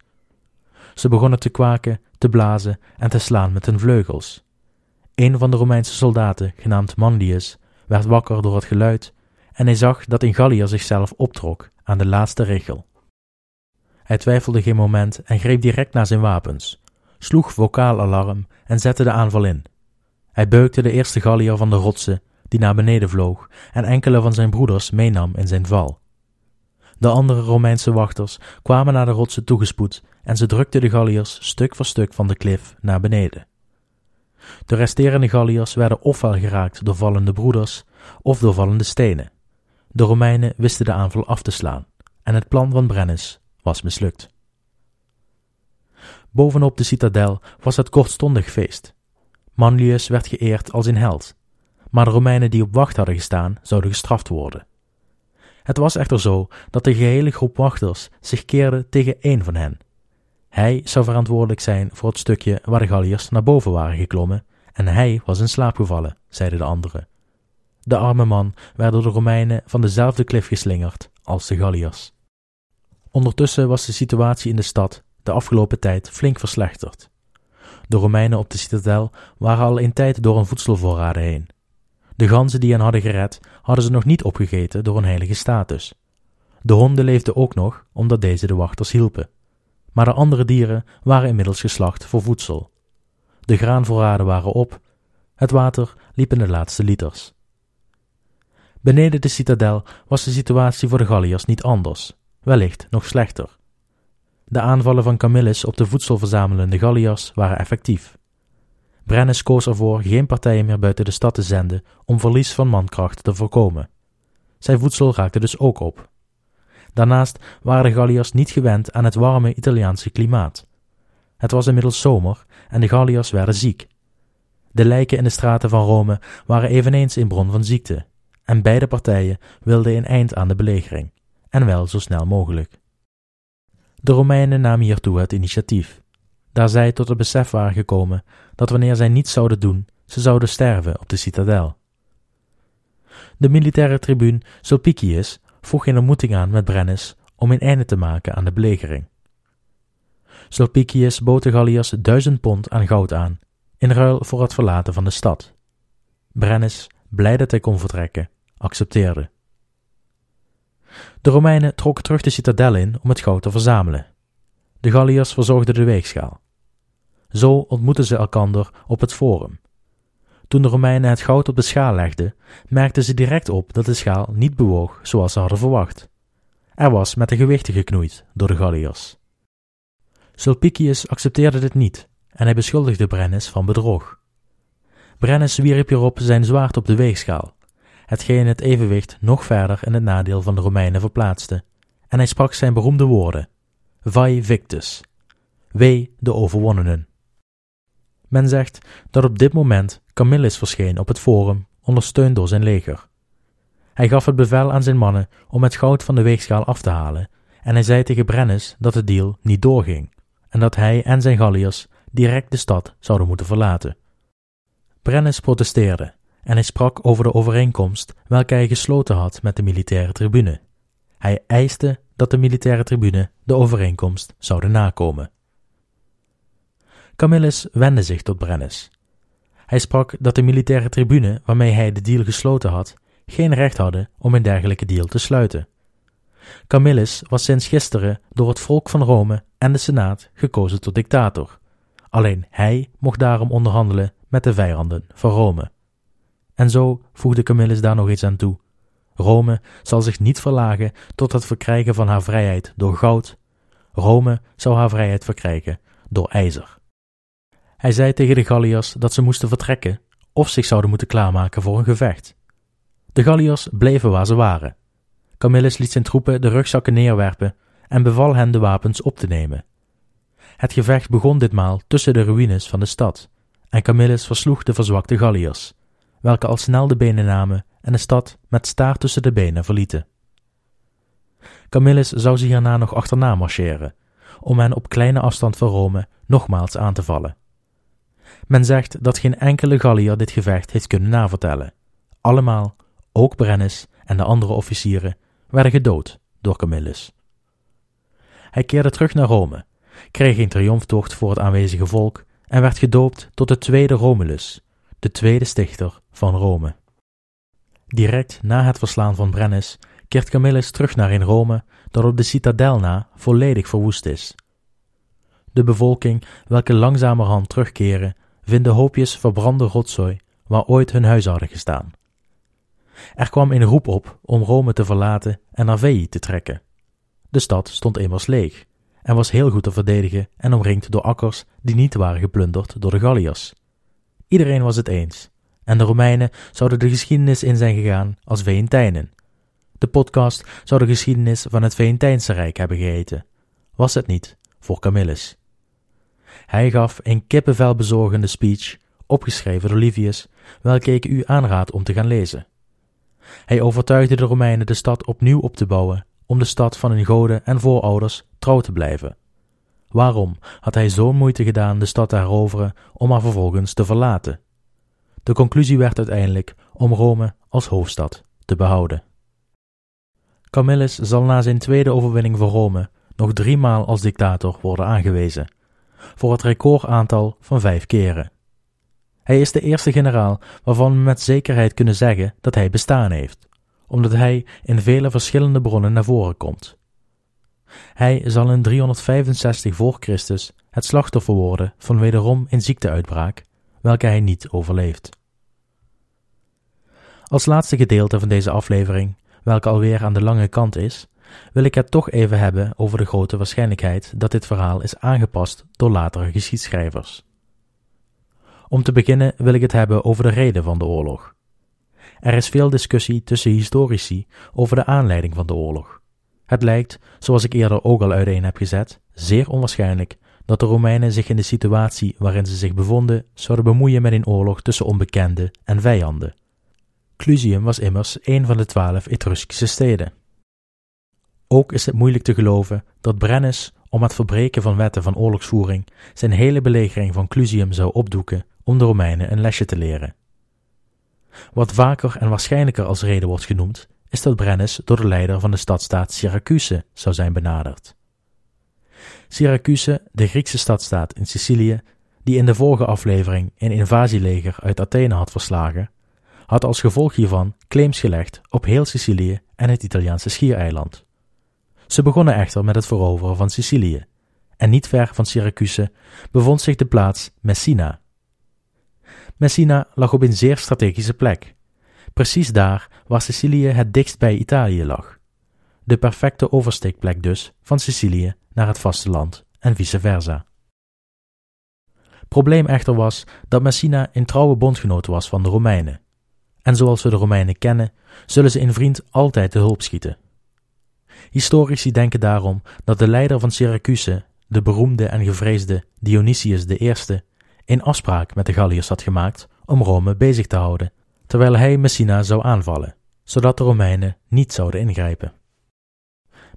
Ze begonnen te kwaken, te blazen en te slaan met hun vleugels. Een van de Romeinse soldaten, genaamd Manlius, werd wakker door het geluid en hij zag dat een Gallier zichzelf optrok aan de laatste regel. Hij twijfelde geen moment en greep direct naar zijn wapens, sloeg vocaal alarm en zette de aanval in. Hij beukte de eerste Gallier van de rotsen, die naar beneden vloog, en enkele van zijn broeders meenam in zijn val. De andere Romeinse wachters kwamen naar de rotsen toegespoed en ze drukten de Galliërs stuk voor stuk van de klif naar beneden. De resterende Galliërs werden ofwel geraakt door vallende broeders of door vallende stenen. De Romeinen wisten de aanval af te slaan en het plan van Brennus was mislukt. Bovenop de citadel was het kortstondig feest. Manlius werd geëerd als een held, maar de Romeinen die op wacht hadden gestaan zouden gestraft worden. Het was echter zo dat de gehele groep wachters zich keerde tegen één van hen. Hij zou verantwoordelijk zijn voor het stukje waar de Galliërs naar boven waren geklommen, en hij was in slaap gevallen, zeiden de anderen. De arme man werd door de Romeinen van dezelfde klif geslingerd als de Galliërs. Ondertussen was de situatie in de stad de afgelopen tijd flink verslechterd. De Romeinen op de citadel waren al een tijd door een voedselvoorraden heen. De ganzen die hen hadden gered, hadden ze nog niet opgegeten door een heilige status. De honden leefden ook nog, omdat deze de wachters hielpen. Maar de andere dieren waren inmiddels geslacht voor voedsel. De graanvoorraden waren op, het water liep in de laatste liters. Beneden de citadel was de situatie voor de Galliërs niet anders, wellicht nog slechter. De aanvallen van Camillus op de voedselverzamelende Galliërs waren effectief. Brennus koos ervoor geen partijen meer buiten de stad te zenden om verlies van mankracht te voorkomen. Zijn voedsel raakte dus ook op. Daarnaast waren de Galliërs niet gewend aan het warme Italiaanse klimaat. Het was inmiddels zomer en de Galliërs werden ziek. De lijken in de straten van Rome waren eveneens een bron van ziekte, en beide partijen wilden een eind aan de belegering, en wel zo snel mogelijk. De Romeinen namen hiertoe het initiatief, daar zij tot het besef waren gekomen dat wanneer zij niets zouden doen, ze zouden sterven op de citadel. De militaire tribuun Sulpicius vroeg een ontmoeting aan met Brennus om een einde te maken aan de belegering. Sulpicius bood de Galliërs duizend pond aan goud aan, in ruil voor het verlaten van de stad. Brennus, blij dat hij kon vertrekken, accepteerde. De Romeinen trokken terug de citadel in om het goud te verzamelen. De Galliërs verzorgden de weegschaal. Zo ontmoetten ze elkander op het forum. Toen de Romeinen het goud op de schaal legden, merkten ze direct op dat de schaal niet bewoog zoals ze hadden verwacht. Er was met de gewichten geknoeid door de Galliërs. Sulpicius accepteerde dit niet en hij beschuldigde Brennus van bedrog. Brennus wierp hierop zijn zwaard op de weegschaal, hetgeen het evenwicht nog verder in het nadeel van de Romeinen verplaatste, en hij sprak zijn beroemde woorden: Vai victus, wee de overwonnenen. Men zegt dat op dit moment Camillus verscheen op het forum, ondersteund door zijn leger. Hij gaf het bevel aan zijn mannen om het goud van de weegschaal af te halen, en hij zei tegen Brennus dat de deal niet doorging, en dat hij en zijn Galliërs direct de stad zouden moeten verlaten. Brennus protesteerde, en hij sprak over de overeenkomst welke hij gesloten had met de militaire tribune. Hij eiste dat de militaire tribune de overeenkomst zouden nakomen. Camillus wendde zich tot Brennus. Hij sprak dat de militaire tribune waarmee hij de deal gesloten had, geen recht hadden om een dergelijke deal te sluiten. Camillus was sinds gisteren door het volk van Rome en de Senaat gekozen tot dictator. Alleen hij mocht daarom onderhandelen met de vijanden van Rome. En zo voegde Camillus daar nog iets aan toe. Rome zal zich niet verlagen tot het verkrijgen van haar vrijheid door goud. Rome zou haar vrijheid verkrijgen door ijzer. Hij zei tegen de Galliërs dat ze moesten vertrekken of zich zouden moeten klaarmaken voor een gevecht. De Galliërs bleven waar ze waren. Camillus liet zijn troepen de rugzakken neerwerpen en beval hen de wapens op te nemen. Het gevecht begon ditmaal tussen de ruïnes van de stad, en Camillus versloeg de verzwakte Galliërs, welke al snel de benen namen en de stad met staart tussen de benen verlieten. Camillus zou ze hierna nog achterna marcheren, om hen op kleine afstand van Rome nogmaals aan te vallen. Men zegt dat geen enkele Galliër dit gevecht heeft kunnen navertellen. Allemaal, ook Brennus en de andere officieren, werden gedood door Camillus. Hij keerde terug naar Rome, kreeg een triomftocht voor het aanwezige volk en werd gedoopt tot de tweede Romulus, de tweede stichter van Rome. Direct na het verslaan van Brennus keert Camillus terug naar in Rome, dat op de citadel na volledig verwoest is. De bevolking, welke langzamerhand terugkeren, vinden hoopjes verbrande rotzooi waar ooit hun huis hadden gestaan. Er kwam een roep op om Rome te verlaten en naar Veii te trekken. De stad stond immers leeg en was heel goed te verdedigen en omringd door akkers die niet waren geplunderd door de Galliërs. Iedereen was het eens, en de Romeinen zouden de geschiedenis in zijn gegaan als Veentijnen. De podcast zou de geschiedenis van het Veentijnse Rijk hebben geheten. Was het niet voor Camillus? Hij gaf een kippenvel bezorgende speech, opgeschreven door Livius, welke ik u aanraad om te gaan lezen. Hij overtuigde de Romeinen de stad opnieuw op te bouwen, om de stad van hun goden en voorouders trouw te blijven. Waarom had hij zo'n moeite gedaan de stad te heroveren om haar vervolgens te verlaten? De conclusie werd uiteindelijk om Rome als hoofdstad te behouden. Camillus zal na zijn tweede overwinning voor Rome nog driemaal als dictator worden aangewezen, voor het recordaantal van vijf keren. Hij is de eerste generaal waarvan we met zekerheid kunnen zeggen dat hij bestaan heeft, omdat hij in vele verschillende bronnen naar voren komt. Hij zal in 365 voor Christus het slachtoffer worden van wederom een ziekteuitbraak, welke hij niet overleeft. Als laatste gedeelte van deze aflevering, welke alweer aan de lange kant is, wil ik het toch even hebben over de grote waarschijnlijkheid dat dit verhaal is aangepast door latere geschiedschrijvers. Om te beginnen wil ik het hebben over de reden van de oorlog. Er is veel discussie tussen historici over de aanleiding van de oorlog. Het lijkt, zoals ik eerder ook al uiteen heb gezet, zeer onwaarschijnlijk dat de Romeinen zich in de situatie waarin ze zich bevonden zouden bemoeien met een oorlog tussen onbekenden en vijanden. Clusium was immers een van de twaalf Etruskische steden. Ook is het moeilijk te geloven dat Brennus, om het verbreken van wetten van oorlogsvoering, zijn hele belegering van Clusium zou opdoeken om de Romeinen een lesje te leren. Wat vaker en waarschijnlijker als reden wordt genoemd, is dat Brennus door de leider van de stadstaat Syracuse zou zijn benaderd. Syracuse, de Griekse stadstaat in Sicilië, die in de vorige aflevering een invasieleger uit Athene had verslagen, had als gevolg hiervan claims gelegd op heel Sicilië en het Italiaanse schiereiland. Ze begonnen echter met het veroveren van Sicilië, en niet ver van Syracuse bevond zich de plaats Messina. Messina lag op een zeer strategische plek, precies daar waar Sicilië het dichtst bij Italië lag. De perfecte oversteekplek dus van Sicilië naar het vasteland en vice versa. Probleem echter was dat Messina een trouwe bondgenoot was van de Romeinen. En zoals we de Romeinen kennen, zullen ze een vriend altijd te hulp schieten. Historici denken daarom dat de leider van Syracuse, de beroemde en gevreesde Dionysius I, een afspraak met de Galliërs had gemaakt om Rome bezig te houden, terwijl hij Messina zou aanvallen, zodat de Romeinen niet zouden ingrijpen.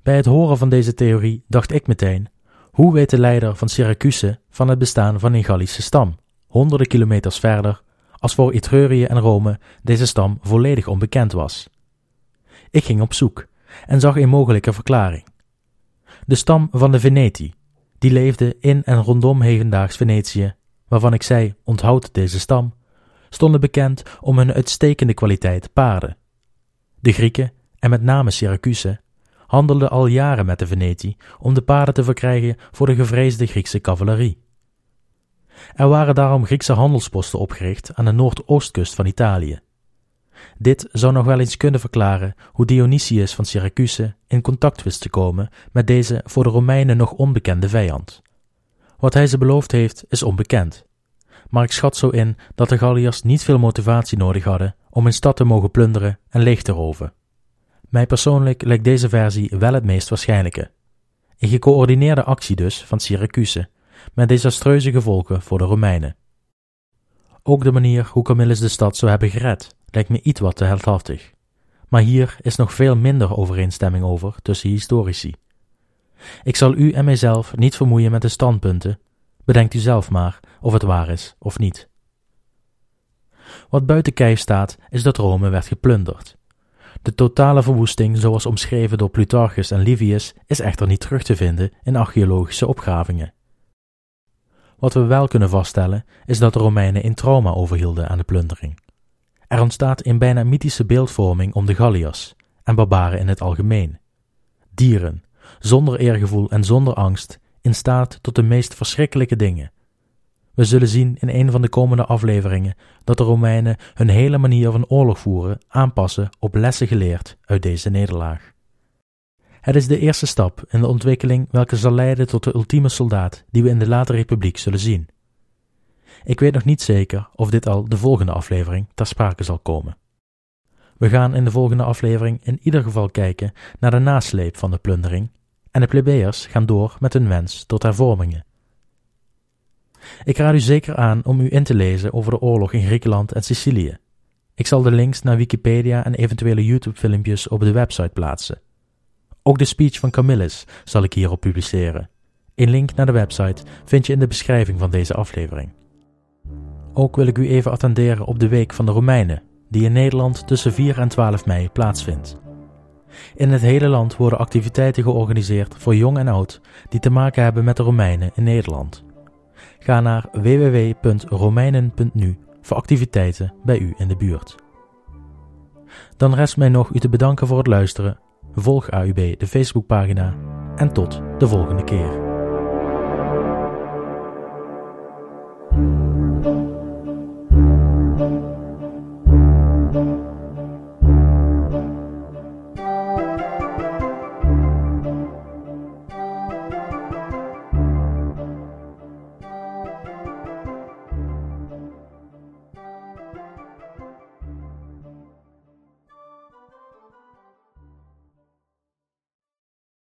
Bij het horen van deze theorie dacht ik meteen: hoe weet de leider van Syracuse van het bestaan van een Gallische stam, honderden kilometers verder, als voor Etrurië en Rome deze stam volledig onbekend was? Ik ging op zoek en zag een mogelijke verklaring. De stam van de Veneti, die leefde in en rondom hedendaags Venetië, waarvan ik zei: onthoud deze stam, stonden bekend om hun uitstekende kwaliteit paarden. De Grieken, en met name Syracuse, handelden al jaren met de Veneti om de paarden te verkrijgen voor de gevreesde Griekse cavalerie. Er waren daarom Griekse handelsposten opgericht aan de noordoostkust van Italië. Dit zou nog wel eens kunnen verklaren hoe Dionysius van Syracuse in contact wist te komen met deze voor de Romeinen nog onbekende vijand. Wat hij ze beloofd heeft, is onbekend. Maar ik schat zo in dat de Galliërs niet veel motivatie nodig hadden om een stad te mogen plunderen en leeg te roven. Mij persoonlijk lijkt deze versie wel het meest waarschijnlijke. Een gecoördineerde actie dus van Syracuse, met desastreuze gevolgen voor de Romeinen. Ook de manier hoe Camillus de stad zou hebben gered, lijkt me iets wat te heldhaftig. Maar hier is nog veel minder overeenstemming over tussen historici. Ik zal u en mijzelf niet vermoeien met de standpunten, bedenkt u zelf maar of het waar is of niet. Wat buiten kijf staat, is dat Rome werd geplunderd. De totale verwoesting, zoals omschreven door Plutarchus en Livius, is echter niet terug te vinden in archeologische opgravingen. Wat we wel kunnen vaststellen, is dat de Romeinen in trauma overhielden aan de plundering. Er ontstaat een bijna mythische beeldvorming om de Galliërs en barbaren in het algemeen. Dieren, zonder eergevoel en zonder angst, in staat tot de meest verschrikkelijke dingen. We zullen zien in een van de komende afleveringen dat de Romeinen hun hele manier van oorlog voeren aanpassen op lessen geleerd uit deze nederlaag. Het is de eerste stap in de ontwikkeling welke zal leiden tot de ultieme soldaat die we in de late republiek zullen zien. Ik weet nog niet zeker of dit al de volgende aflevering ter sprake zal komen. We gaan in de volgende aflevering in ieder geval kijken naar de nasleep van de plundering en de plebeiers gaan door met hun wens tot hervormingen. Ik raad u zeker aan om u in te lezen over de oorlog in Griekenland en Sicilië. Ik zal de links naar Wikipedia en eventuele YouTube-filmpjes op de website plaatsen. Ook de speech van Camillus zal ik hierop publiceren. Een link naar de website vind je in de beschrijving van deze aflevering. Ook wil ik u even attenderen op de Week van de Romeinen, die in Nederland tussen 4 en 12 mei plaatsvindt. In het hele land worden activiteiten georganiseerd voor jong en oud die te maken hebben met de Romeinen in Nederland. Ga naar www.romeinen.nu voor activiteiten bij u in de buurt. Dan rest mij nog u te bedanken voor het luisteren. Volg AUB de Facebookpagina en tot de volgende keer.